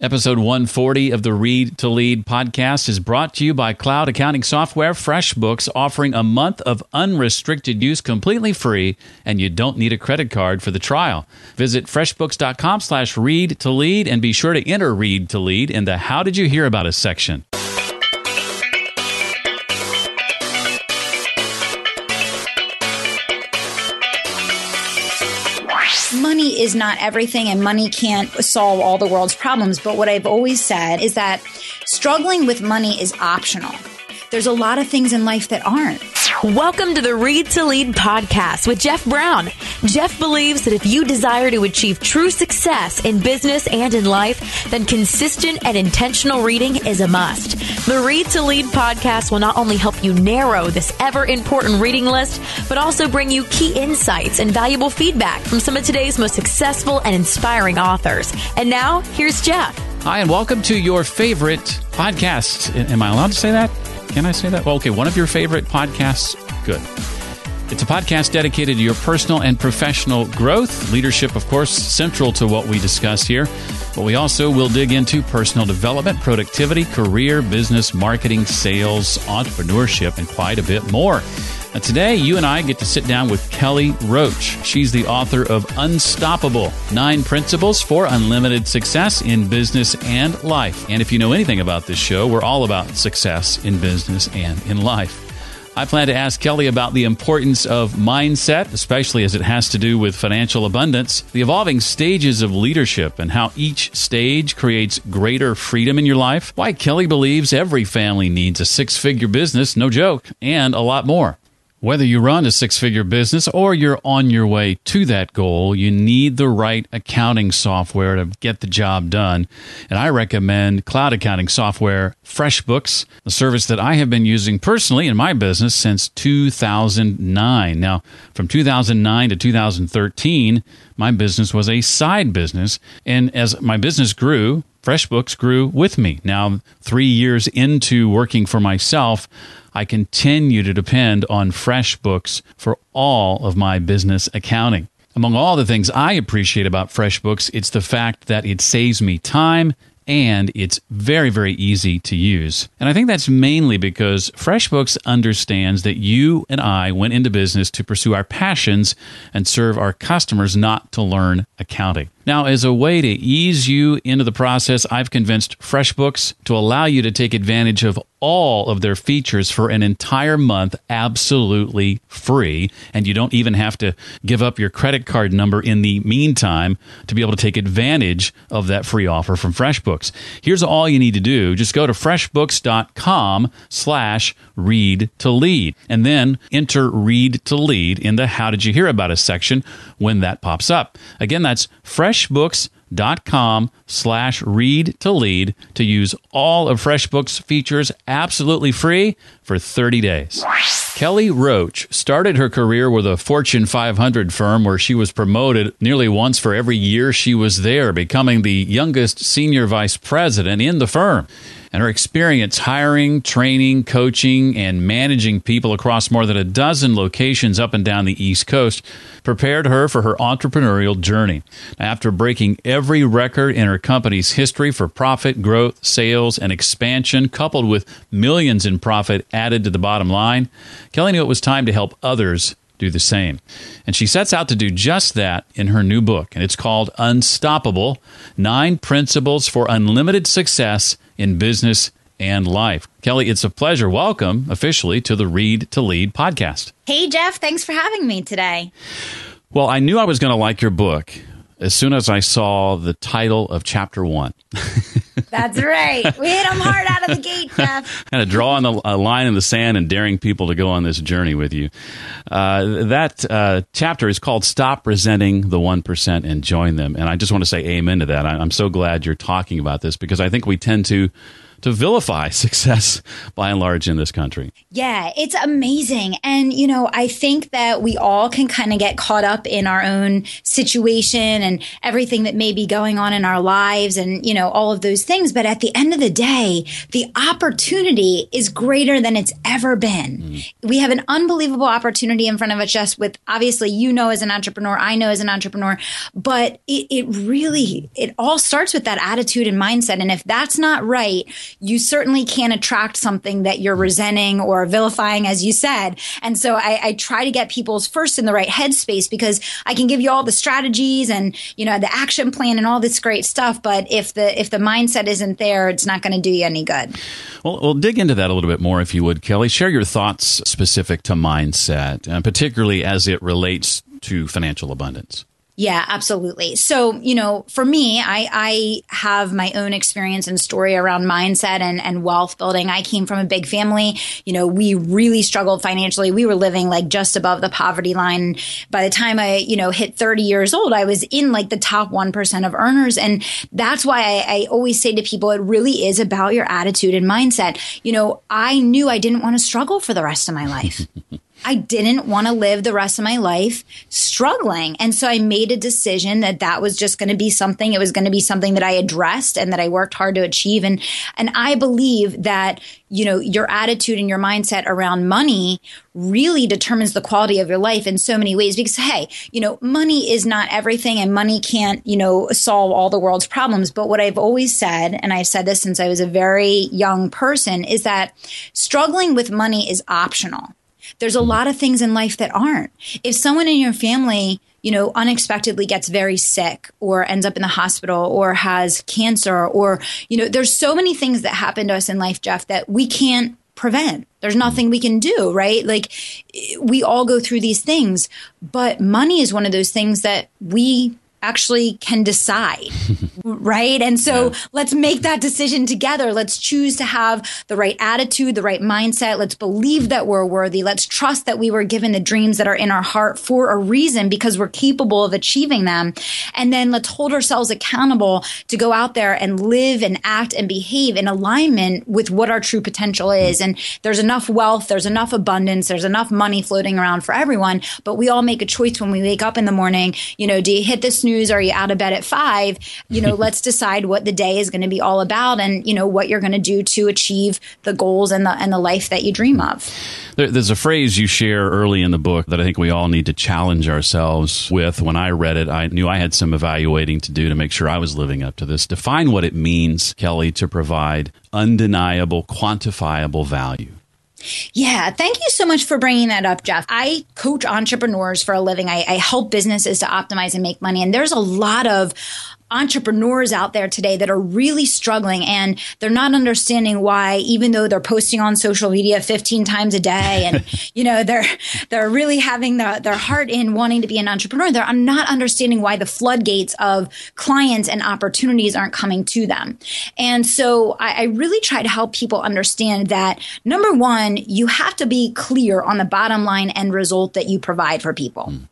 Episode 140 of the Read to Lead podcast is brought to you by cloud accounting software FreshBooks, offering a month of unrestricted use completely free, and you don't need a credit card for the trial. Visit freshbooks.com slash read to lead and be sure to enter Read to Lead in the How Did You Hear About Us section. Is not everything and money can't solve all the world's problems. But what I've always said is that struggling with money is optional. There's a lot of things in life that aren't. Welcome to the Read to Lead podcast with Jeff Brown. Jeff believes that if you desire to achieve true success in business and in life, then consistent and intentional reading is a must. The Read to Lead podcast will not only help you narrow this ever important reading list, but also bring you key insights and valuable feedback from some of today's most successful and inspiring authors. And now, here's Jeff. Hi, and welcome to your favorite podcast. Am I allowed to say that? Can I say that? Well, okay, one of your favorite podcasts. Good. It's a podcast dedicated to your personal and professional growth. Leadership, of course, central to what we discuss here. But we also will dig into personal development, productivity, career, business, marketing, sales, entrepreneurship, and quite a bit more. Now, today, you and I get to sit down with Kelly Roach. She's the author of Unstoppable Nine Principles for Unlimited Success in Business and Life. And if you know anything about this show, we're all about success in business and in life. I plan to ask Kelly about the importance of mindset, especially as it has to do with financial abundance, the evolving stages of leadership, and how each stage creates greater freedom in your life, why Kelly believes every family needs a six figure business, no joke, and a lot more. Whether you run a six figure business or you're on your way to that goal, you need the right accounting software to get the job done. And I recommend cloud accounting software FreshBooks, the service that I have been using personally in my business since 2009. Now, from 2009 to 2013, my business was a side business. And as my business grew, FreshBooks grew with me. Now, three years into working for myself, I continue to depend on FreshBooks for all of my business accounting. Among all the things I appreciate about FreshBooks, it's the fact that it saves me time and it's very, very easy to use. And I think that's mainly because FreshBooks understands that you and I went into business to pursue our passions and serve our customers, not to learn accounting. Now, as a way to ease you into the process, I've convinced FreshBooks to allow you to take advantage of all of their features for an entire month absolutely free. And you don't even have to give up your credit card number in the meantime to be able to take advantage of that free offer from FreshBooks. Here's all you need to do. Just go to freshbooks.com slash read to lead and then enter read to lead in the how did you hear about us section when that pops up. Again, that's freshbooks.com slash read to lead to use all of FreshBooks features absolutely free for 30 days. Kelly Roach started her career with a Fortune 500 firm where she was promoted nearly once for every year she was there, becoming the youngest senior vice president in the firm and her experience hiring, training, coaching, and managing people across more than a dozen locations up and down the East Coast prepared her for her entrepreneurial journey. After breaking every record in her company's history for profit, growth, sales, and expansion, coupled with millions in profit added to the bottom line, Kelly knew it was time to help others do the same. And she sets out to do just that in her new book, and it's called Unstoppable Nine Principles for Unlimited Success in Business and Life. Kelly, it's a pleasure. Welcome officially to the Read to Lead podcast. Hey, Jeff, thanks for having me today. Well, I knew I was going to like your book as soon as I saw the title of chapter one. That's right. We hit them hard out of the gate, Jeff. kind of drawing a line in the sand and daring people to go on this journey with you. Uh, that uh, chapter is called "Stop Resenting the One Percent and Join Them," and I just want to say amen to that. I'm so glad you're talking about this because I think we tend to to vilify success by and large in this country. Yeah, it's amazing. And, you know, I think that we all can kind of get caught up in our own situation and everything that may be going on in our lives and, you know, all of those things. But at the end of the day, the opportunity is greater than it's ever been. Mm. We have an unbelievable opportunity in front of us, just with obviously, you know, as an entrepreneur, I know as an entrepreneur, but it, it really, it all starts with that attitude and mindset. And if that's not right, you certainly can't attract something that you're mm. resenting or vilifying, as you said. And so I, I try to get people's first in the right headspace because I can give you all the strategies and, you know, the action plan and all this great stuff. But if the, if the mindset isn't there, it's not going to do you any good. Well, we'll dig into that a little bit more if you would, Kelly. Share your thoughts specific to mindset, and particularly as it relates to financial abundance. Yeah, absolutely. So, you know, for me, I, I have my own experience and story around mindset and, and wealth building. I came from a big family. You know, we really struggled financially. We were living like just above the poverty line. By the time I, you know, hit 30 years old, I was in like the top 1% of earners. And that's why I, I always say to people, it really is about your attitude and mindset. You know, I knew I didn't want to struggle for the rest of my life. I didn't want to live the rest of my life struggling. And so I made a decision that that was just going to be something, it was going to be something that I addressed and that I worked hard to achieve. And, and I believe that, you know, your attitude and your mindset around money really determines the quality of your life in so many ways because, hey, you know, money is not everything and money can't, you know, solve all the world's problems. But what I've always said, and I've said this since I was a very young person, is that struggling with money is optional there's a mm-hmm. lot of things in life that aren't. If someone in your family, you know, unexpectedly gets very sick or ends up in the hospital or has cancer or, you know, there's so many things that happen to us in life, Jeff, that we can't prevent. There's mm-hmm. nothing we can do, right? Like we all go through these things, but money is one of those things that we actually can decide, right? And so yeah. let's make that decision together. Let's choose to have the right attitude, the right mindset. Let's believe that we're worthy. Let's trust that we were given the dreams that are in our heart for a reason because we're capable of achieving them. And then let's hold ourselves accountable to go out there and live and act and behave in alignment with what our true potential is. And there's enough wealth, there's enough abundance, there's enough money floating around for everyone, but we all make a choice when we wake up in the morning. You know, do you hit the snooze snooze? Are you out of bed at five? You know, let's decide what the day is going to be all about and, you know, what you're going to do to achieve the goals and the, and the life that you dream of. There, there's a phrase you share early in the book that I think we all need to challenge ourselves with. When I read it, I knew I had some evaluating to do to make sure I was living up to this. Define what it means, Kelly, to provide undeniable, quantifiable value. Yeah, thank you so much for bringing that up, Jeff. I coach entrepreneurs for a living. I, I help businesses to optimize and make money. And there's a lot of entrepreneurs out there today that are really struggling and they're not understanding why even though they're posting on social media 15 times a day and you know they're they're really having the, their heart in wanting to be an entrepreneur they're not understanding why the floodgates of clients and opportunities aren't coming to them and so I, I really try to help people understand that number one you have to be clear on the bottom line end result that you provide for people mm.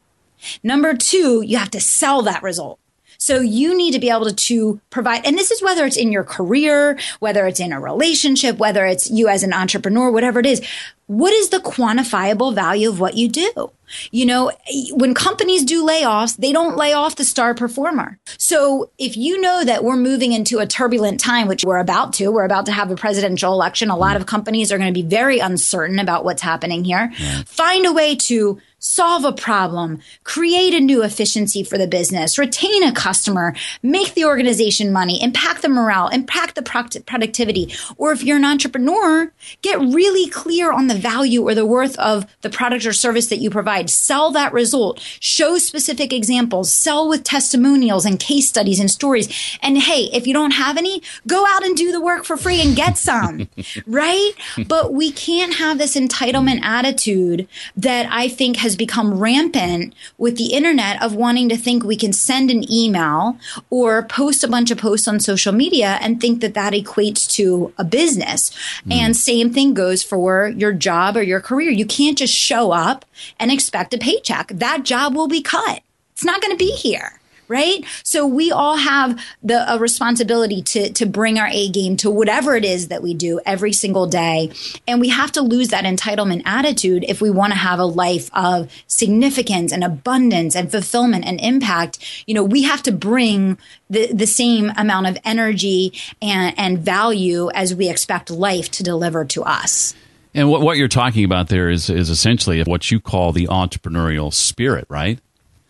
Number two, you have to sell that result. So you need to be able to, to provide, and this is whether it's in your career, whether it's in a relationship, whether it's you as an entrepreneur, whatever it is. What is the quantifiable value of what you do? You know, when companies do layoffs, they don't lay off the star performer. So if you know that we're moving into a turbulent time, which we're about to, we're about to have a presidential election. A lot of companies are going to be very uncertain about what's happening here. Find a way to solve a problem, create a new efficiency for the business, retain a customer, make the organization money, impact the morale, impact the productivity. Or if you're an entrepreneur, get really clear on the value or the worth of the product or service that you provide. Sell that result, show specific examples, sell with testimonials and case studies and stories. And hey, if you don't have any, go out and do the work for free and get some, right? But we can't have this entitlement attitude that I think has has become rampant with the internet of wanting to think we can send an email or post a bunch of posts on social media and think that that equates to a business. Mm. And same thing goes for your job or your career. You can't just show up and expect a paycheck. That job will be cut. It's not going to be here right? So we all have the a responsibility to to bring our A game to whatever it is that we do every single day, and we have to lose that entitlement attitude if we want to have a life of significance and abundance and fulfillment and impact. You know, we have to bring the the same amount of energy and and value as we expect life to deliver to us. And what, what you're talking about there is is essentially what you call the entrepreneurial spirit, right?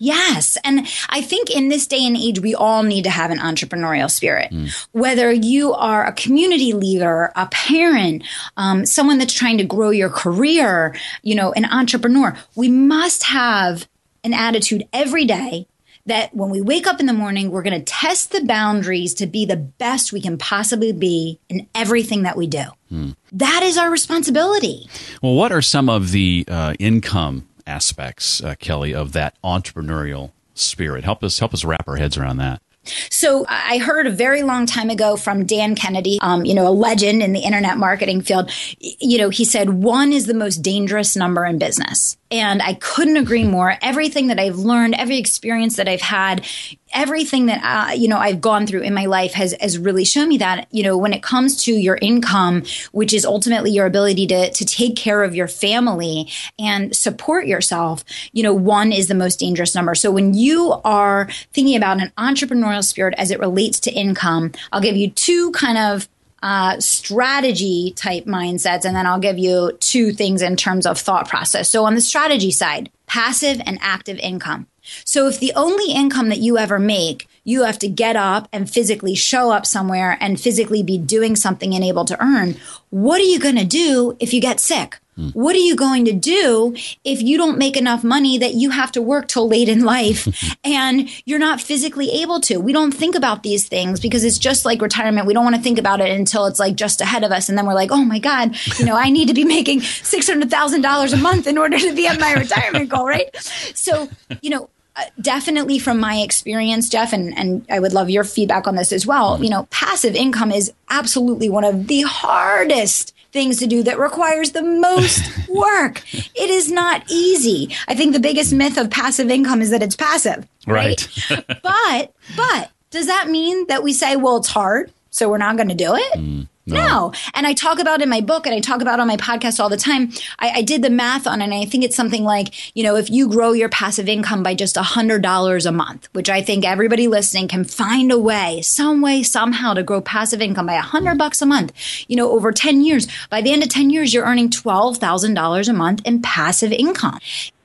Yes. And I think in this day and age, we all need to have an entrepreneurial spirit. Mm. Whether you are a community leader, a parent, um, someone that's trying to grow your career, you know, an entrepreneur, we must have an attitude every day that when we wake up in the morning, we're going to test the boundaries to be the best we can possibly be in everything that we do. Mm. That is our responsibility. Well, what are some of the uh, income aspects, uh, Kelly, of that entrepreneurial spirit. Help us help us wrap our heads around that. So I heard a very long time ago from Dan Kennedy, um, you know, a legend in the internet marketing field. You know, he said one is the most dangerous number in business. And I couldn't agree more. Everything that I've learned, every experience that I've had, everything that uh, you know I've gone through in my life has has really shown me that you know when it comes to your income, which is ultimately your ability to to take care of your family and support yourself, you know, one is the most dangerous number. So when you are thinking about an entrepreneurial spirit as it relates to income, I'll give you two kind of uh, strategy type mindsets, and then I'll give you two things in terms of thought process. So, on the strategy side, passive and active income. So, if the only income that you ever make, you have to get up and physically show up somewhere and physically be doing something and able to earn, what are you going to do if you get sick? What are you going to do if you don't make enough money that you have to work till late in life and you're not physically able to? We don't think about these things because it's just like retirement. We don't want to think about it until it's like just ahead of us. And then we're like, oh my God, you know, I need to be making $600,000 a month in order to be at my retirement goal, right? So, you know, uh, definitely from my experience, Jeff, and, and I would love your feedback on this as well. You know, passive income is absolutely one of the hardest things to do that requires the most work. it is not easy. I think the biggest myth of passive income is that it's passive. Right. right? but, but does that mean that we say, well, it's hard, so we're not going to do it? Mm. No. no. And I talk about in my book and I talk about on my podcast all the time. I, I, did the math on it and I think it's something like, you know, if you grow your passive income by just a hundred dollars a month, which I think everybody listening can find a way, some way, somehow to grow passive income by a hundred bucks a month, you know, over 10 years. By the end of 10 years, you're earning $12,000 a month in passive income.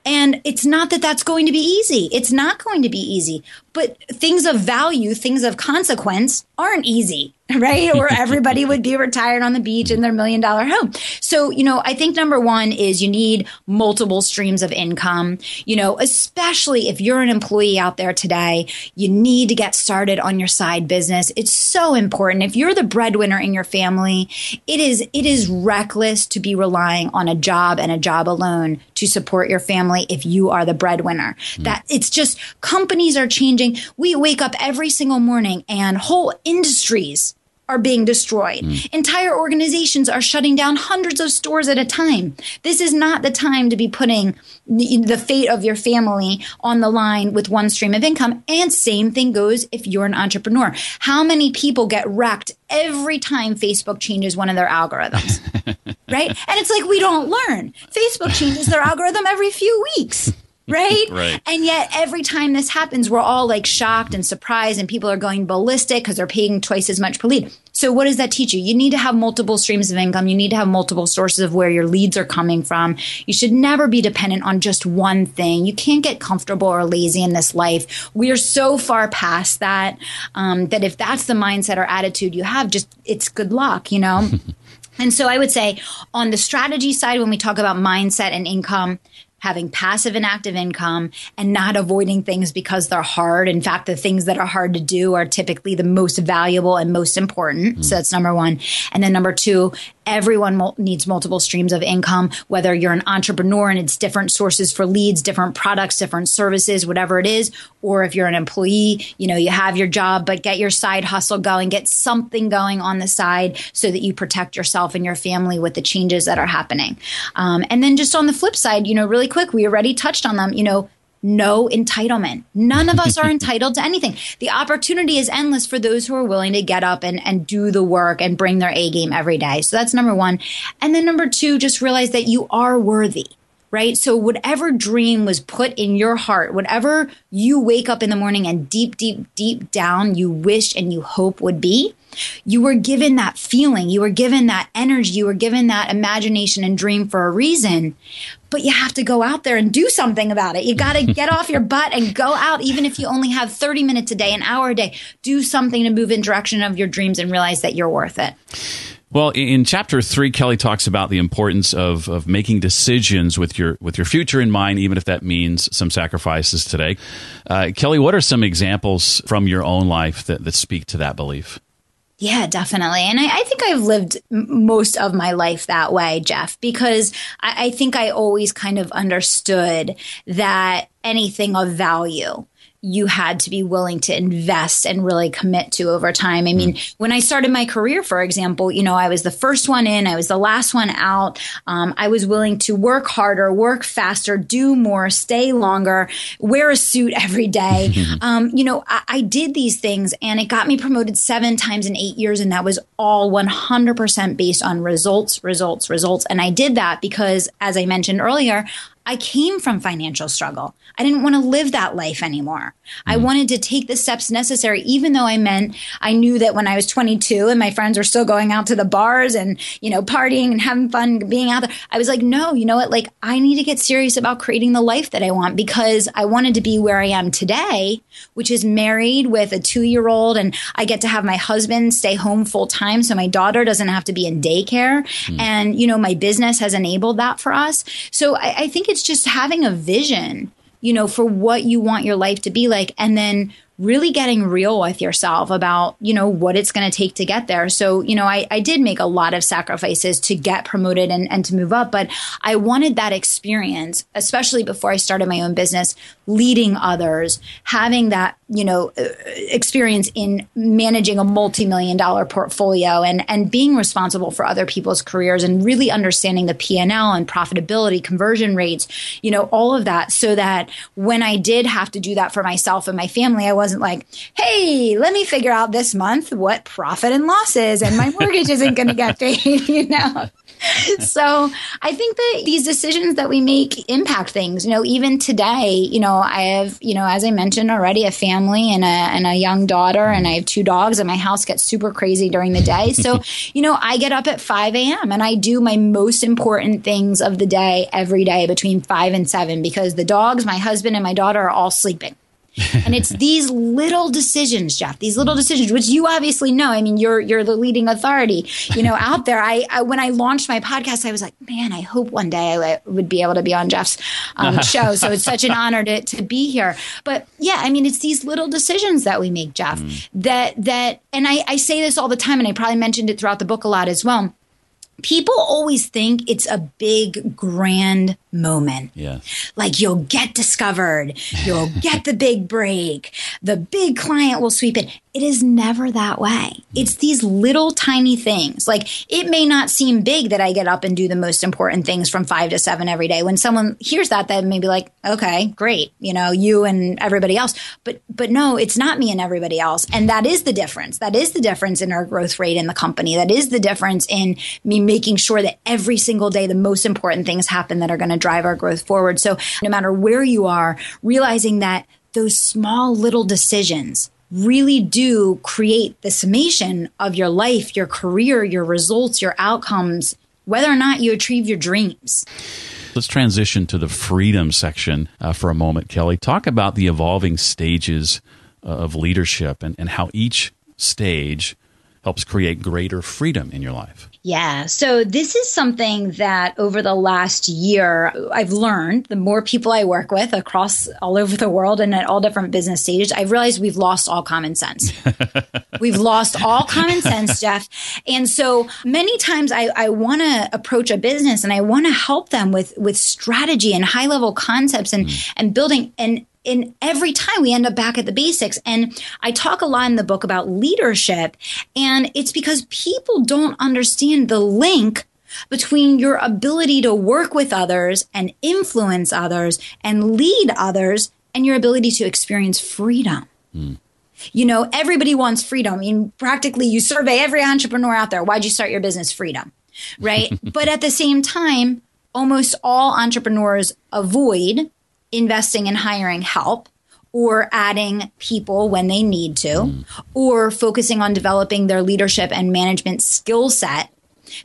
And it's not that that's going to be easy. It's not going to be easy. But things of value, things of consequence aren't easy, right? or everybody would be retired on the beach in their million dollar home. So, you know, I think number one is you need multiple streams of income. You know, especially if you're an employee out there today, you need to get started on your side business. It's so important. If you're the breadwinner in your family, it is, it is reckless to be relying on a job and a job alone to support your family if you are the breadwinner. Mm. That it's just companies are changing. We wake up every single morning and whole industries are being destroyed. Mm. Entire organizations are shutting down hundreds of stores at a time. This is not the time to be putting the, the, fate of your family on the line with one stream of income. And same thing goes if you're an entrepreneur. How many people get wrecked every time Facebook changes one of their algorithms? right? And it's like we don't learn. Facebook changes their algorithm every few weeks right? right. And yet every time this happens, we're all like shocked and surprised, and people are going ballistic because they're paying twice as much per lead. So what does that teach you? You need to have multiple streams of income. You need to have multiple sources of where your leads are coming from. You should never be dependent on just one thing. You can't get comfortable or lazy in this life. We are so far past that um, that if that's the mindset or attitude you have, just it's good luck, you know. And so I would say on the strategy side, when we talk about mindset and income, having passive and active income and not avoiding things because they're hard. In fact, the things that are hard to do are typically the most valuable and most important. Mm. So that's number one. And then number two, everyone needs multiple streams of income, whether you're an entrepreneur and it's different sources for leads, different products, different services, whatever it is, or if you're an employee, you know, you have your job, but get your side hustle going, get something going on the side so that you protect yourself and your family with the changes that are happening. Um, and then just on the flip side, you know, really quick, we already touched on them, you know, no entitlement. None of us are entitled to anything. The opportunity is endless for those who are willing to get up and, and do the work and bring their A game every day. So that's number one. And then number two, just realize that you are worthy right? So whatever dream was put in your heart, whatever you wake up in the morning and deep, deep, deep down you wish and you hope would be, you were given that feeling, you were given that energy, you were given that imagination and dream for a reason but you have to go out there and do something about it. You got to get off your butt and go out, even if you only have 30 minutes a day, an hour a day. Do something to move in direction of your dreams and realize that you're worth it. Well, in chapter three, Kelly talks about the importance of, of making decisions with your with your future in mind, even if that means some sacrifices today. Uh, Kelly, what are some examples from your own life that, that speak to that belief? Yeah, definitely. And I, I think I've lived m- most of my life that way, Jeff, because I, I think I always kind of understood that anything of value you had to be willing to invest and really commit to over time. I mean, mm. when I started my career, for example, you know, I was the first one in, I was the last one out. Um, I was willing to work harder, work faster, do more, stay longer, wear a suit every day. um, you know, I, I did these things and it got me promoted seven times in eight years. And that was all 100% based on results, results, results. And I did that because, as I mentioned earlier, I came from financial struggle. I didn't want to live that life anymore. Mm. I wanted to take the steps necessary, even though I meant I knew that when I was 22 and my friends were still going out to the bars and, you know, partying and having fun being out there. I was like, no, you know what? Like, I need to get serious about creating the life that I want because I wanted to be where I am today, which is married with a two year old and I get to have my husband stay home full time. So my daughter doesn't have to be in daycare. Mm. And, you know, my business has enabled that for us. So I, I think it's it's just having a vision, you know, for what you want your life to be like. And then really getting real with yourself about, you know, what it's going to take to get there. So, you know, I, I did make a lot of sacrifices to get promoted and, and to move up, but I wanted that experience, especially before I started my own business, leading others, having that, you know, uh, experience in managing a multi-million dollar portfolio and, and being responsible for other people's careers and really understanding the P&L and profitability, conversion rates, you know, all of that so that when I did have to do that for myself and my family, I wasn't wasn't like, hey, let me figure out this month what profit and losses and my mortgage isn't going to get paid, you know? so I think that these decisions that we make impact things. You know, even today, you know, I have, you know, as I mentioned already, a family and a and a young daughter, and I have two dogs, and my house gets super crazy during the day. So, you know, I get up at five a.m. and I do my most important things of the day every day between five and seven because the dogs, my husband, and my daughter are all sleeping and it's these little decisions, Jeff, these little decisions, which you obviously know. I mean, you're, you're the leading authority, you know, out there. I, I when I launched my podcast, I was like, man, I hope one day I would be able to be on Jeff's um, show. So it's such an honor to, to be here. But yeah, I mean, it's these little decisions that we make, Jeff, mm. that, that, and I, I say this all the time, and I probably mentioned it throughout the book a lot as well people always think it's a big grand moment. Yeah. Like you'll get discovered, you'll get the big break, the big client will sweep it. It is never that way. Mm. It's these little tiny things. Like it may not seem big that I get up and do the most important things from five to seven every day. When someone hears that, they may be like, okay, great. You know, you and everybody else. But, but no, it's not me and everybody else. And that is the difference. That is the difference in our growth rate in the company. That is the difference in me making sure that every single day the most important things happen that are going to drive our growth forward. So no matter where you are, realizing that those small little decisions really do create the summation of your life, your career, your results, your outcomes, whether or not you achieve your dreams. Let's transition to the freedom section uh, for a moment, Kelly. Talk about the evolving stages uh, of leadership and, and how each stage helps create greater freedom in your life. Yeah. So this is something that over the last year I've learned the more people I work with across all over the world and at all different business stages, I've realized we've lost all common sense. we've lost all common sense, Jeff. And so many times I, I want to approach a business and I want to help them with, with strategy and high level concepts and, mm. and building and and every time we end up back at the basics. And I talk a lot in the book about leadership, and it's because people don't understand the link between your ability to work with others and influence others and lead others and your ability to experience freedom. Mm. You know, everybody wants freedom. I mean, practically, you survey every entrepreneur out there. Why'd you start your business? Freedom, right? but at the same time, almost all entrepreneurs avoid investing in hiring help or adding people when they need to mm. or focusing on developing their leadership and management skill set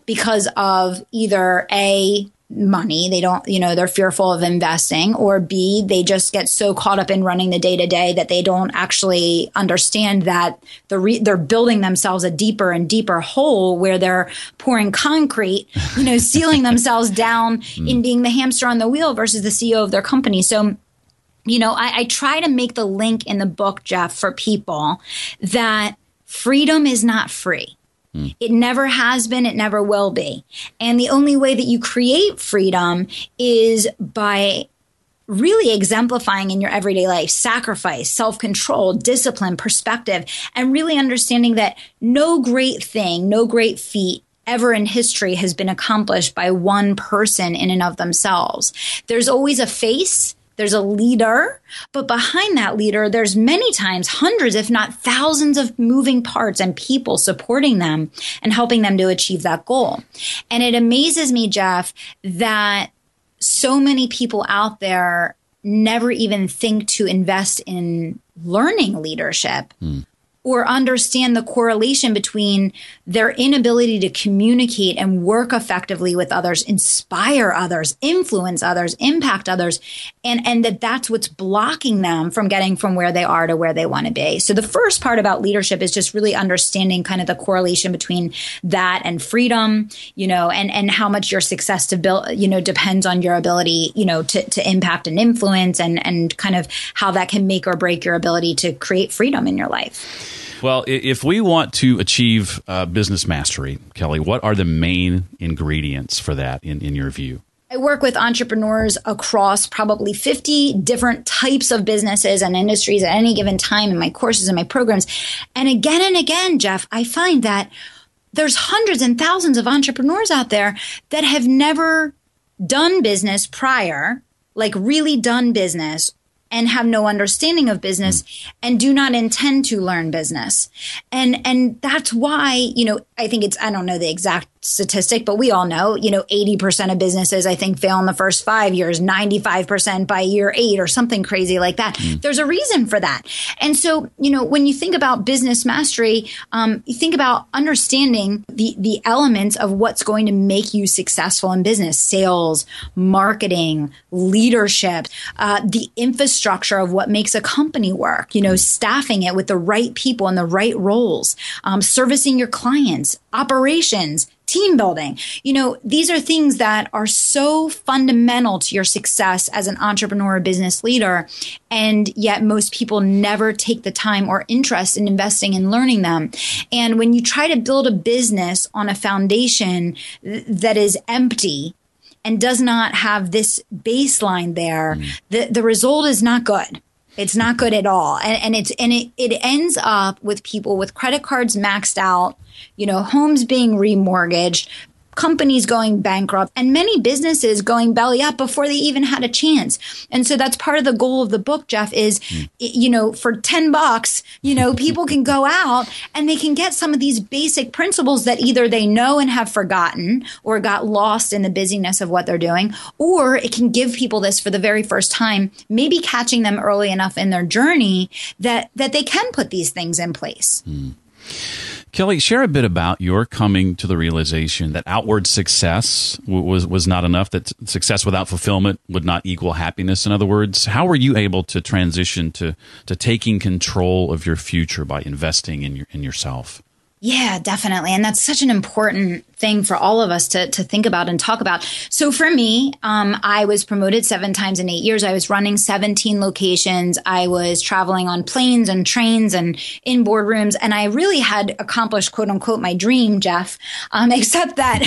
because of either a money. They don't you know they're fearful of investing or b they just get so caught up in running the day to day that they don't actually understand that the re- they're building themselves a deeper and deeper hole where they're pouring concrete you know sealing themselves down mm. in being the hamster on the wheel versus the ceo of their company. So you know I, I try to make the link in the book jeff for people that freedom is not free It never has been, it never will be. And the only way that you create freedom is by really exemplifying in your everyday life sacrifice, self control, discipline, perspective, and really understanding that no great thing, no great feat ever in history has been accomplished by one person in and of themselves. There's always a face there's a leader, but behind that leader, there's many times hundreds, if not thousands of moving parts and people supporting them and helping them to achieve that goal. And it amazes me, Jeff, that so many people out there never even think to invest in learning leadership. Mm or understand the correlation between their inability to communicate and work effectively with others, inspire others, influence others, impact others, and, and that that's what's blocking them from getting from where they are to where they want to be. So the first part about leadership is just really understanding kind of the correlation between that and freedom, you know, and, and how much your success to build, you know, depends on your ability, you know, to, to impact and influence and, and kind of how that can make or break your ability to create freedom in your life. Well, if we want to achieve uh, business mastery, Kelly, what are the main ingredients for that in, in your view? I work with entrepreneurs across probably 50 different types of businesses and industries at any given time in my courses and my programs. And again and again, Jeff, I find that there's hundreds and thousands of entrepreneurs out there that have never done business prior, like really done business and have no understanding of business mm. and do not intend to learn business. And and that's why, you know, I think it's I don't know the exact statistic, but we all know, you know, 80% of businesses, I think, fail in the first five years, 95% by year eight or something crazy like that. Mm. There's a reason for that. And so, you know, when you think about business mastery, um, you think about understanding the, the elements of what's going to make you successful in business, sales, marketing, leadership, uh, the infrastructure of what makes a company work, you know, staffing it with the right people in the right roles, um, servicing your clients, operations, team building. You know, these are things that are so fundamental to your success as an entrepreneur or business leader. And yet most people never take the time or interest in investing in learning them. And when you try to build a business on a foundation that is empty, and does not have this baseline there, mm. the, the result is not good. It's not good at all. And, and it's, and it, it ends up with people with credit cards maxed out, you know, homes being remortgaged, companies going bankrupt and many businesses going belly up before they even had a chance. And so that's part of the goal of the book, Jeff, is, mm. you know, for 10 bucks, you know, people can go out and they can get some of these basic principles that either they know and have forgotten or got lost in the busyness of what they're doing, or it can give people this for the very first time, maybe catching them early enough in their journey that, that they can put these things in place. Mm. Kelly, share a bit about your coming to the realization that outward success was was not enough. That success without fulfillment would not equal happiness. In other words, how were you able to transition to to taking control of your future by investing in your in yourself? Yeah, definitely. And that's such an important thing for all of us to, to think about and talk about. So for me, um, I was promoted seven times in eight years. I was running 17 locations. I was traveling on planes and trains and in boardrooms. And I really had accomplished, quote unquote, my dream, Jeff, um, except that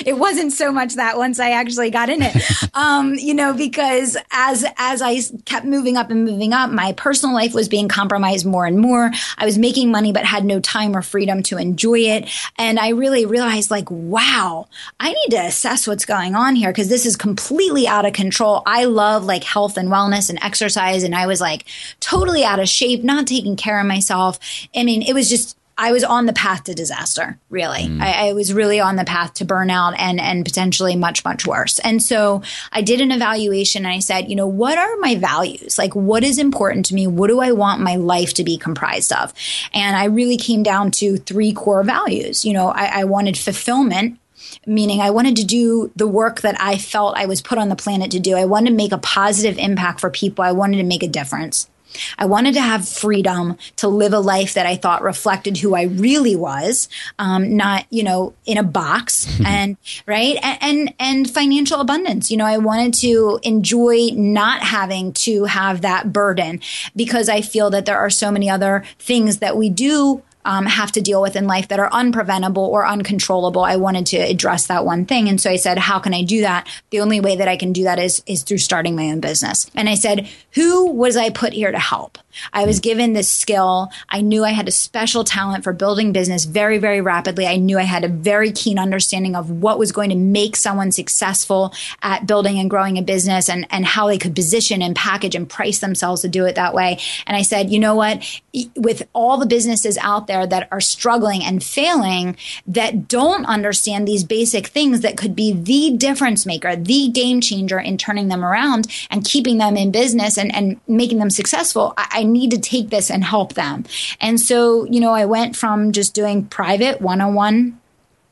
it wasn't so much that once I actually got in it. Um, you know, because as, as I kept moving up and moving up, my personal life was being compromised more and more. I was making money, but had no time or freedom to enjoy it. And I really realized like, wow, I need to assess what's going on here because this is completely out of control. I love like health and wellness and exercise. And I was like totally out of shape, not taking care of myself. I mean, it was just, I was on the path to disaster, really. Mm. I, I, was really on the path to burnout and, and potentially much, much worse. And so I did an evaluation and I said, you know, what are my values? Like, what is important to me? What do I want my life to be comprised of? And I really came down to three core values. You know, I, I wanted fulfillment meaning I wanted to do the work that I felt I was put on the planet to do. I wanted to make a positive impact for people. I wanted to make a difference. I wanted to have freedom to live a life that I thought reflected who I really was, um, not you know in a box, and right and, and and financial abundance. You know, I wanted to enjoy not having to have that burden because I feel that there are so many other things that we do um, have to deal with in life that are unpreventable or uncontrollable. I wanted to address that one thing, and so I said, "How can I do that? The only way that I can do that is is through starting my own business." And I said, "Who was I put here to help?" I was mm. given this skill. I knew I had a special talent for building business very, very rapidly. I knew I had a very keen understanding of what was going to make someone successful at building and growing a business and, and how they could position and package and price themselves to do it that way. And I said, you know what? With all the businesses out there that are struggling and failing that don't understand these basic things that could be the difference maker, the game changer in turning them around and keeping them in business and, and making them successful, I, I need to take this and help them. And so, you know, I went from just doing private one on one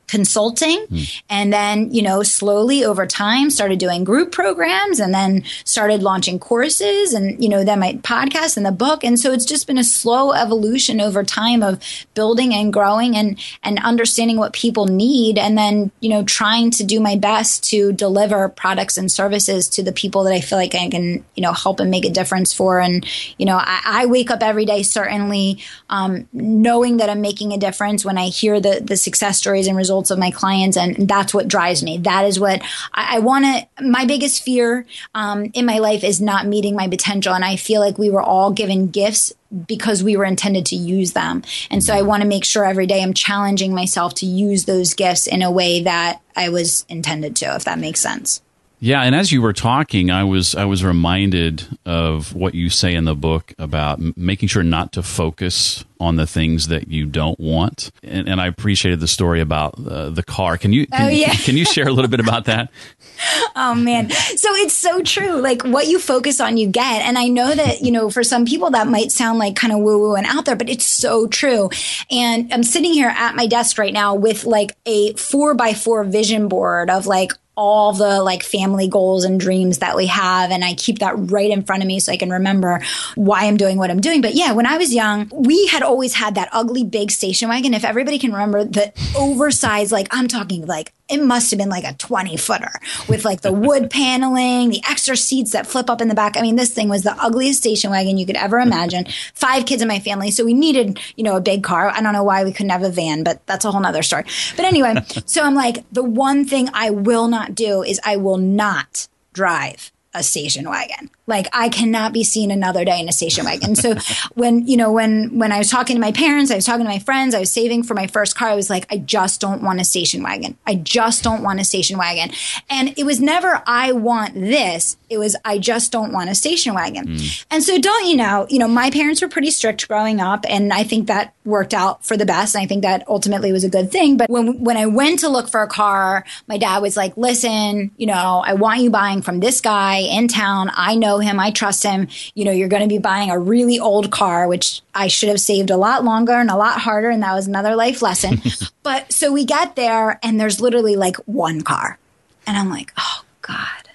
consulting mm. and then you know slowly over time started doing group programs and then started launching courses and you know then my podcast and the book and so it's just been a slow evolution over time of building and growing and and understanding what people need and then you know trying to do my best to deliver products and services to the people that I feel like I can you know help and make a difference for and you know I, I wake up every day certainly um, knowing that I'm making a difference when I hear the the success stories and results results of my clients. And that's what drives me. That is what I, I want to, my biggest fear um, in my life is not meeting my potential. And I feel like we were all given gifts because we were intended to use them. And so I want to make sure every day I'm challenging myself to use those gifts in a way that I was intended to, if that makes sense. Yeah, and as you were talking, I was I was reminded of what you say in the book about making sure not to focus on the things that you don't want. And, and I appreciated the story about uh, the car. Can you can, oh, yeah. can you share a little bit about that? oh man, so it's so true. Like what you focus on, you get. And I know that you know for some people that might sound like kind of woo woo and out there, but it's so true. And I'm sitting here at my desk right now with like a four by four vision board of like all the like family goals and dreams that we have. And I keep that right in front of me so I can remember why I'm doing what I'm doing. But yeah, when I was young, we had always had that ugly big station wagon. If everybody can remember the oversized, like I'm talking like it must have been like a 20 footer with like the wood paneling, the extra seats that flip up in the back. I mean, this thing was the ugliest station wagon you could ever imagine. Five kids in my family. So we needed, you know, a big car. I don't know why we couldn't have a van, but that's a whole nother story. But anyway, so I'm like, the one thing I will not do is I will not drive a station wagon. Like I cannot be seen another day in a station wagon. So when, you know, when, when I was talking to my parents, I was talking to my friends, I was saving for my first car. I was like, I just don't want a station wagon. I just don't want a station wagon. And it was never, I want this. It was, I just don't want a station wagon. Mm. And so don't you know, you know, my parents were pretty strict growing up and I think that worked out for the best. And I think that ultimately was a good thing. But when, when I went to look for a car, my dad was like, listen, you know, I want you buying from this guy in town. I know him. I trust him. You know, you're going to be buying a really old car, which I should have saved a lot longer and a lot harder. And that was another life lesson. but so we get there and there's literally like one car. And I'm like, oh God.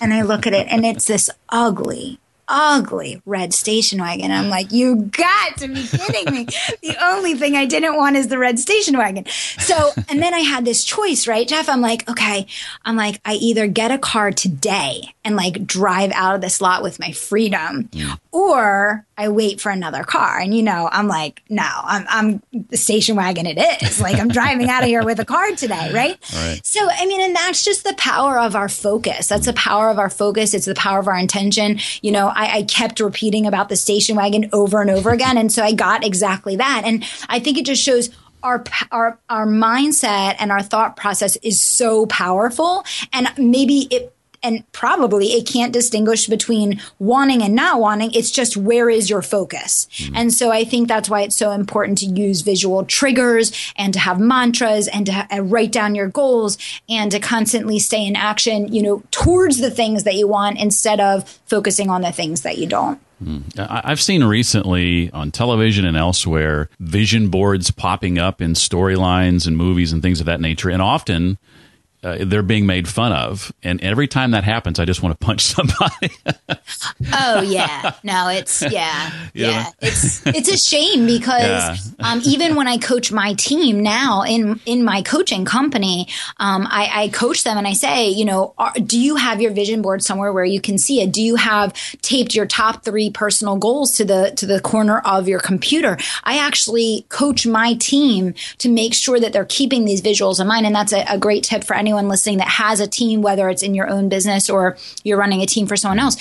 And I look at it and it's this ugly, ugly red station wagon. I'm like, you got to be kidding me. the only thing I didn't want is the red station wagon. So, and then I had this choice, right, Jeff? I'm like, okay, I'm like, I either get a car today and like drive out of this lot with my freedom, mm. or I wait for another car. And you know, I'm like, no, I'm, I'm the station wagon. It is like I'm driving out of here with a car today, right? right? So, I mean, and that's just the power of our focus. That's the power of our focus. It's the power of our intention. You know, I, I kept repeating about the station wagon over and over again, and so I got exactly that. And I think it just shows our our our mindset and our thought process is so powerful and maybe it and probably it can't distinguish between wanting and not wanting. It's just where is your focus? Mm-hmm. And so I think that's why it's so important to use visual triggers and to have mantras and to ha- uh, write down your goals and to constantly stay in action, you know, towards the things that you want instead of focusing on the things that you don't. Mm. I've seen recently on television and elsewhere vision boards popping up in storylines and movies and things of that nature. And often uh, they're being made fun of, and every time that happens, I just want to punch somebody. oh yeah, no, it's yeah, yeah, yeah. it's it's a shame because yeah. um, even when I coach my team now in in my coaching company, um, I, I, coach them and I say, you know, are, do you have your vision board somewhere where you can see it? Do you have taped your top three personal goals to the to the corner of your computer? I actually coach my team to make sure that they're keeping these visuals in mind, and that's a, a great tip for anyone anyone listening that has a team, whether it's in your own business or you're running a team for someone else,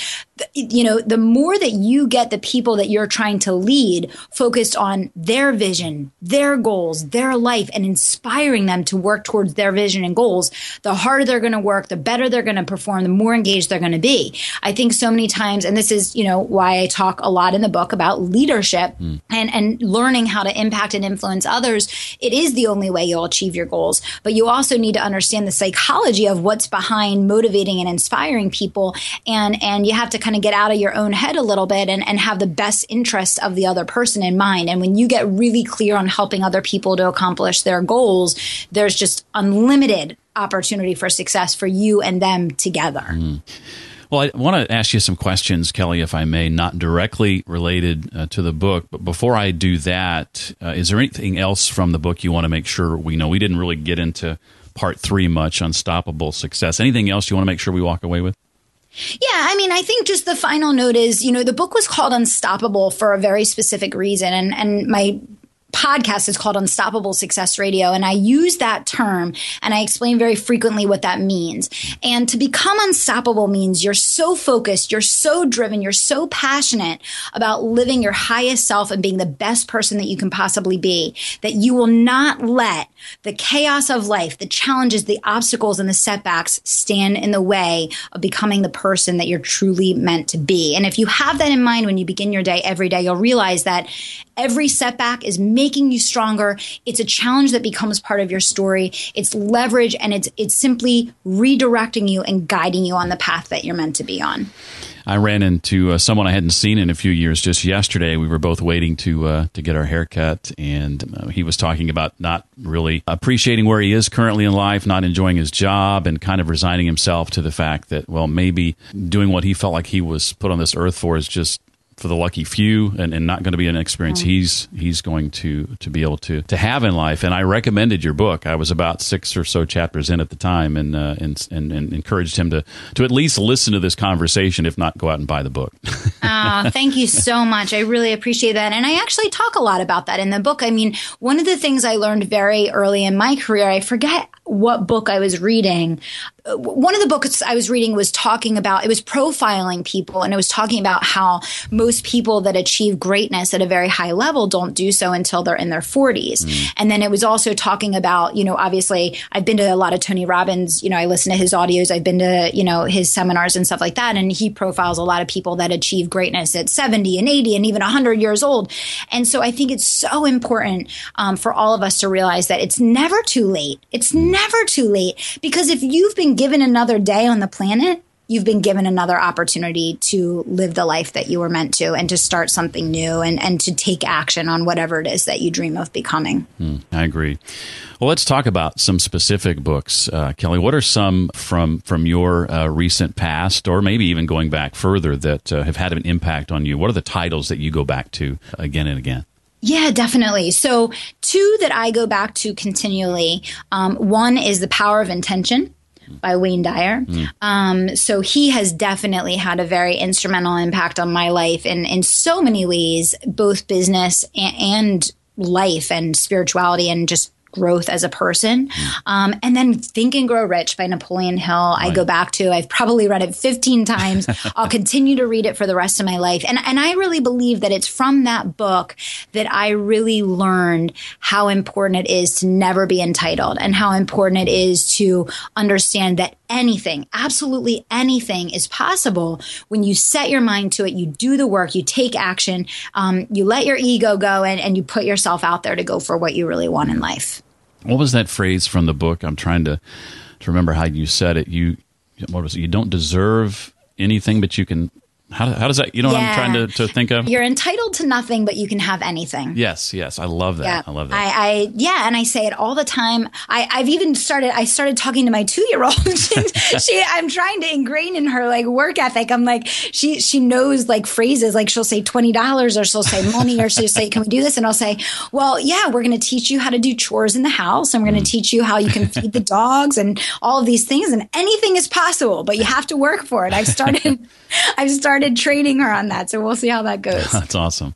you know, the more that you get the people that you're trying to lead focused on their vision, their goals, their life, and inspiring them to work towards their vision and goals, the harder they're going to work, the better they're going to perform, the more engaged they're going to be. I think so many times, and this is, you know, why I talk a lot in the book about leadership mm. and, and learning how to impact and influence others. It is the only way you'll achieve your goals, but you also need to understand the psychology of what's behind motivating and inspiring people. And, and you have to kind of get out of your own head a little bit and, and have the best interest of the other person in mind. And when you get really clear on helping other people to accomplish their goals, there's just unlimited opportunity for success for you and them together. Mm. Well, I want to ask you some questions, Kelly, if I may, not directly related uh, to the book. But before I do that, uh, is there anything else from the book you want to make sure we know? We didn't really get into part three much, Unstoppable Success. Anything else you want to make sure we walk away with? Yeah, I mean, I think just the final note is, you know, the book was called Unstoppable for a very specific reason. And, and my podcast is called Unstoppable Success Radio. And I use that term and I explain very frequently what that means. And to become unstoppable means you're so focused, you're so driven, you're so passionate about living your highest self and being the best person that you can possibly be that you will not let the chaos of life, the challenges, the obstacles, and the setbacks stand in the way of becoming the person that you're truly meant to be. And if you have that in mind when you begin your day every day, you'll realize that every setback is making you stronger. It's a challenge that becomes part of your story. It's leverage and it's it's simply redirecting you and guiding you on the path that you're meant to be on. I ran into uh, someone I hadn't seen in a few years just yesterday. We were both waiting to uh, to get our haircut, and uh, he was talking about not really appreciating where he is currently in life, not enjoying his job, and kind of resigning himself to the fact that well, maybe doing what he felt like he was put on this earth for is just for the lucky few and, and not going to be an experience mm. he's he's going to to be able to to have in life. And I recommended your book. I was about six or so chapters in at the time and uh, and, and, and encouraged him to to at least listen to this conversation if not go out and buy the book. Oh, thank you so much. I really appreciate that. And I actually talk a lot about that in the book. I mean one of the things I learned very early in my career I forget what book I was reading one of the books I was reading was talking about it was profiling people and it was talking about how most people that achieve greatness at a very high level don't do so until they're in their 40s. Mm. And then it was also talking about, you know, obviously I've been to a lot of Tony Robbins, you know, I listen to his audios, I've been to, you know, his seminars and stuff like that and he profiles a lot of people that achieve greatness at 70 and 80 and even 100 years old. And so I think it's so important um, for all of us to realize that it's never too late. It's never too late because if you've been given another day on the planet, you've been given another opportunity to live the life that you were meant to and to start something new and, and to take action on whatever it is that you dream of becoming. Mm, I agree. Well, let's talk about some specific books, uh, Kelly. What are some from from your uh, recent past, or maybe even going back further, that uh, have had an impact on you? What are the titles that you go back to again and again? Yeah, definitely. So, two that I go back to continually. Um, one is The Power of Intention by Wayne Dyer. Mm. Um, so he has definitely had a very instrumental impact on my life in in so many ways, both business and, and life and spirituality and just growth as a person. Um, and then Think and Grow Rich by Napoleon Hill, right. I go back to. I've probably read it 15 times. I'll continue to read it for the rest of my life. And, and I really believe that it's from that book that I really learned how important it is to never be entitled and how important it is to understand that anything, absolutely anything is possible when you set your mind to it, you do the work, you take action, um, you let your ego go, and, and you put yourself out there to go for what you really want in life. What was that phrase from the book? I'm trying to to remember how you said it. You what was it? You don't deserve anything, but you can how, how does that, you know yeah. what I'm trying to, to think of? You're entitled to nothing, but you can have anything. Yes, yes. I love that. Yeah. I love that. I, I, yeah, and I say it all the time. I, I've even started, I started talking to my two year old. she, I'm trying to ingrain in her like work ethic. I'm like, she, she knows like phrases, like she'll say $20 or she'll say money or she'll say, can we do this? And I'll say, well, yeah, we're going to teach you how to do chores in the house and we're going to mm. teach you how you can feed the dogs and all of these things. And anything is possible, but you have to work for it. I've started, I've started started training her on that. So we'll see how that goes. That's awesome.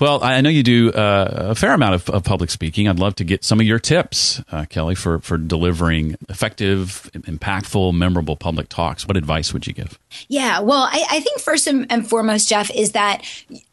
Well, I know you do uh, a fair amount of, of, public speaking. I'd love to get some of your tips, uh, Kelly, for, for delivering effective, impactful, memorable public talks. What advice would you give? Yeah, well, I, I think first and, and, foremost, Jeff, is that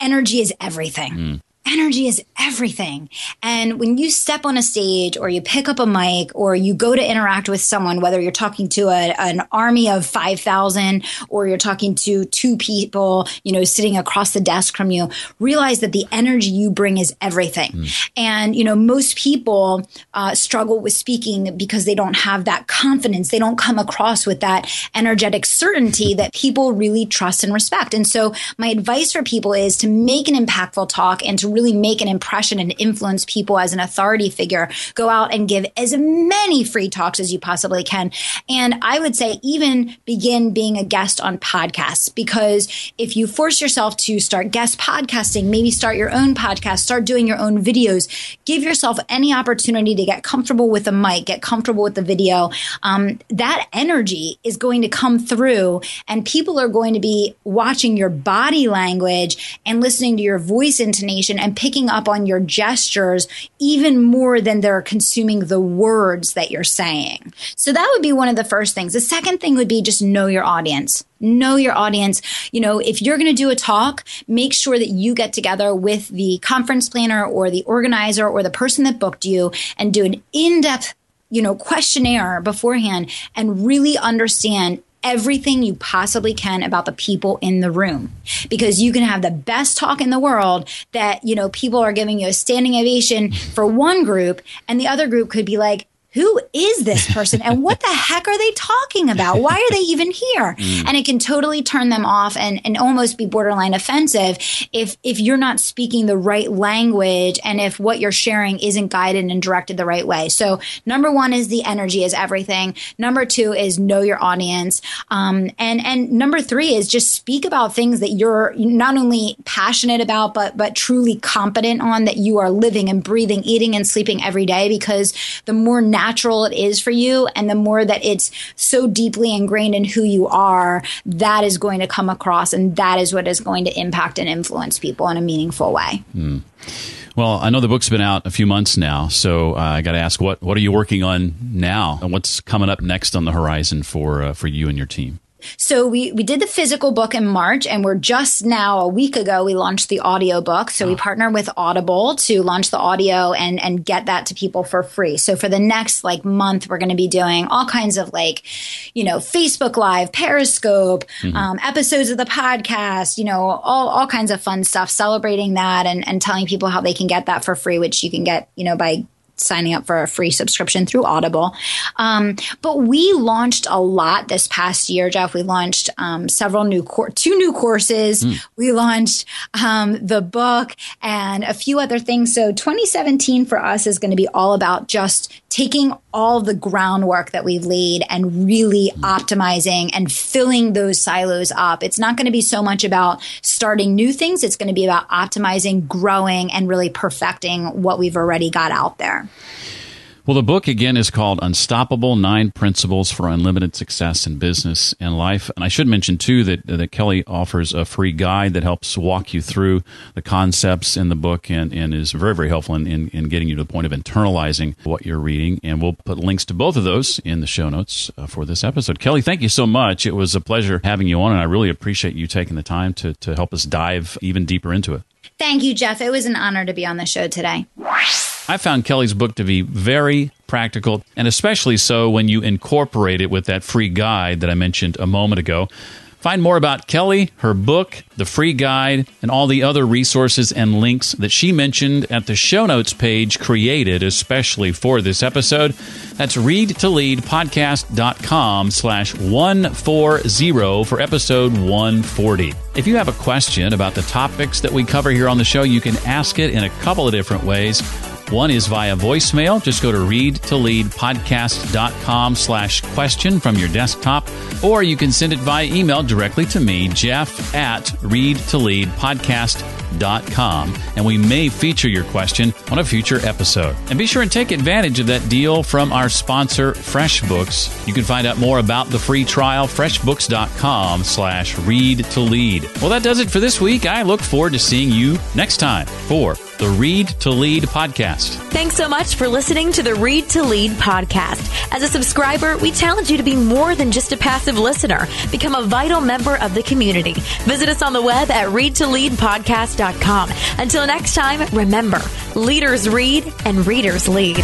energy is everything. Mm energy is everything. And when you step on a stage or you pick up a mic or you go to interact with someone, whether you're talking to a, an army of 5,000 or you're talking to two people, you know, sitting across the desk from you, realize that the energy you bring is everything. Mm. And, you know, most people uh, struggle with speaking because they don't have that confidence. They don't come across with that energetic certainty that people really trust and respect. And so my advice for people is to make an impactful talk and to really make an impression and influence people as an authority figure, go out and give as many free talks as you possibly can. And I would say even begin being a guest on podcasts because if you force yourself to start guest podcasting, maybe start your own podcast, start doing your own videos, give yourself any opportunity to get comfortable with the mic, get comfortable with the video. Um, that energy is going to come through and people are going to be watching your body language and listening to your voice intonation and picking up on your gestures even more than they're consuming the words that you're saying. So that would be one of the first things. The second thing would be just know your audience. Know your audience. You know, if you're going to do a talk, make sure that you get together with the conference planner or the organizer or the person that booked you and do an in depth you know, questionnaire beforehand and really understand everything you possibly can about the people in the room. Because you can have the best talk in the world that you know people are giving you a standing ovation for one group and the other group could be like who is this person and what the heck are they talking about? Why are they even here? Mm. And it can totally turn them off and, and almost be borderline offensive if if you're not speaking the right language and if what you're sharing isn't guided and directed the right way. So number one is the energy is everything. Number two is know your audience. Um, and and number three is just speak about things that you're not only passionate about but but truly competent on that you are living and breathing, eating and sleeping every day because the more natural natural it is for you and the more that it's so deeply ingrained in who you are, that is going to come across and that is what is going to impact and influence people in a meaningful way. Mm. Well, I know the book's been out a few months now, so uh, I got to ask what what are you working on now, and what's coming up next on the horizon for uh, for you and your team? So we, we did the physical book in March and we're just now a week ago we launched the audio book. So oh. we partner with Audible to launch the audio and and get that to people for free. So for the next like month we're going to be doing all kinds of like, you know, Facebook Live, Periscope, mm-hmm. um, episodes of the podcast, you know, all all kinds of fun stuff celebrating that and and telling people how they can get that for free which you can get, you know, by signing up for a free subscription through Audible. Um, but we launched a lot this past year, Jeff. We launched um, several new cor- two new courses. Mm. We launched um, the book and a few other things. So 2017 for us is going to be all about just taking all the groundwork that we've laid and really optimizing and filling those silos up. It's not going to be so much about starting new things. It's going to be about optimizing, growing, and really perfecting what we've already got out there. Well, the book again is called Unstoppable Nine Principles for Unlimited Success in Business and Life. And I should mention, too, that, that Kelly offers a free guide that helps walk you through the concepts in the book and, and is very, very helpful in, in, in getting you to the point of internalizing what you're reading. And we'll put links to both of those in the show notes uh, for this episode. Kelly, thank you so much. It was a pleasure having you on, and I really appreciate you taking the time to, to help us dive even deeper into it. Thank you, Jeff. It was an honor to be on the show today. I found Kelly's book to be very practical, and especially so when you incorporate it with that free guide that I mentioned a moment ago. Find more about Kelly, her book, the free guide, and all the other resources and links that she mentioned at the show notes page created especially for this episode. That's readtoleadpodcast.com slash 140 for episode 140. If you have a question about the topics that we cover here on the show, you can ask it in a couple of different ways. One is via voicemail. Just go to readtoleadpodcast.com slash question from your desktop, or you can send it via email directly to me, Jeff at readtoleadpodcast.com, and we may feature your question on a future episode. And be sure and take advantage of that deal from our sponsor, FreshBooks. You can find out more about the free trial, freshbooks.com slash read to lead. Well, that does it for this week. I look forward to seeing you next time for the Read to Lead podcast. Thanks so much for listening to the Read to Lead podcast. As a subscriber, we challenge you to be more than just a passive listener. Become a vital member of the community. Visit us on the web at readtoleadpodcast.com. Until next time, remember, leaders read and readers lead.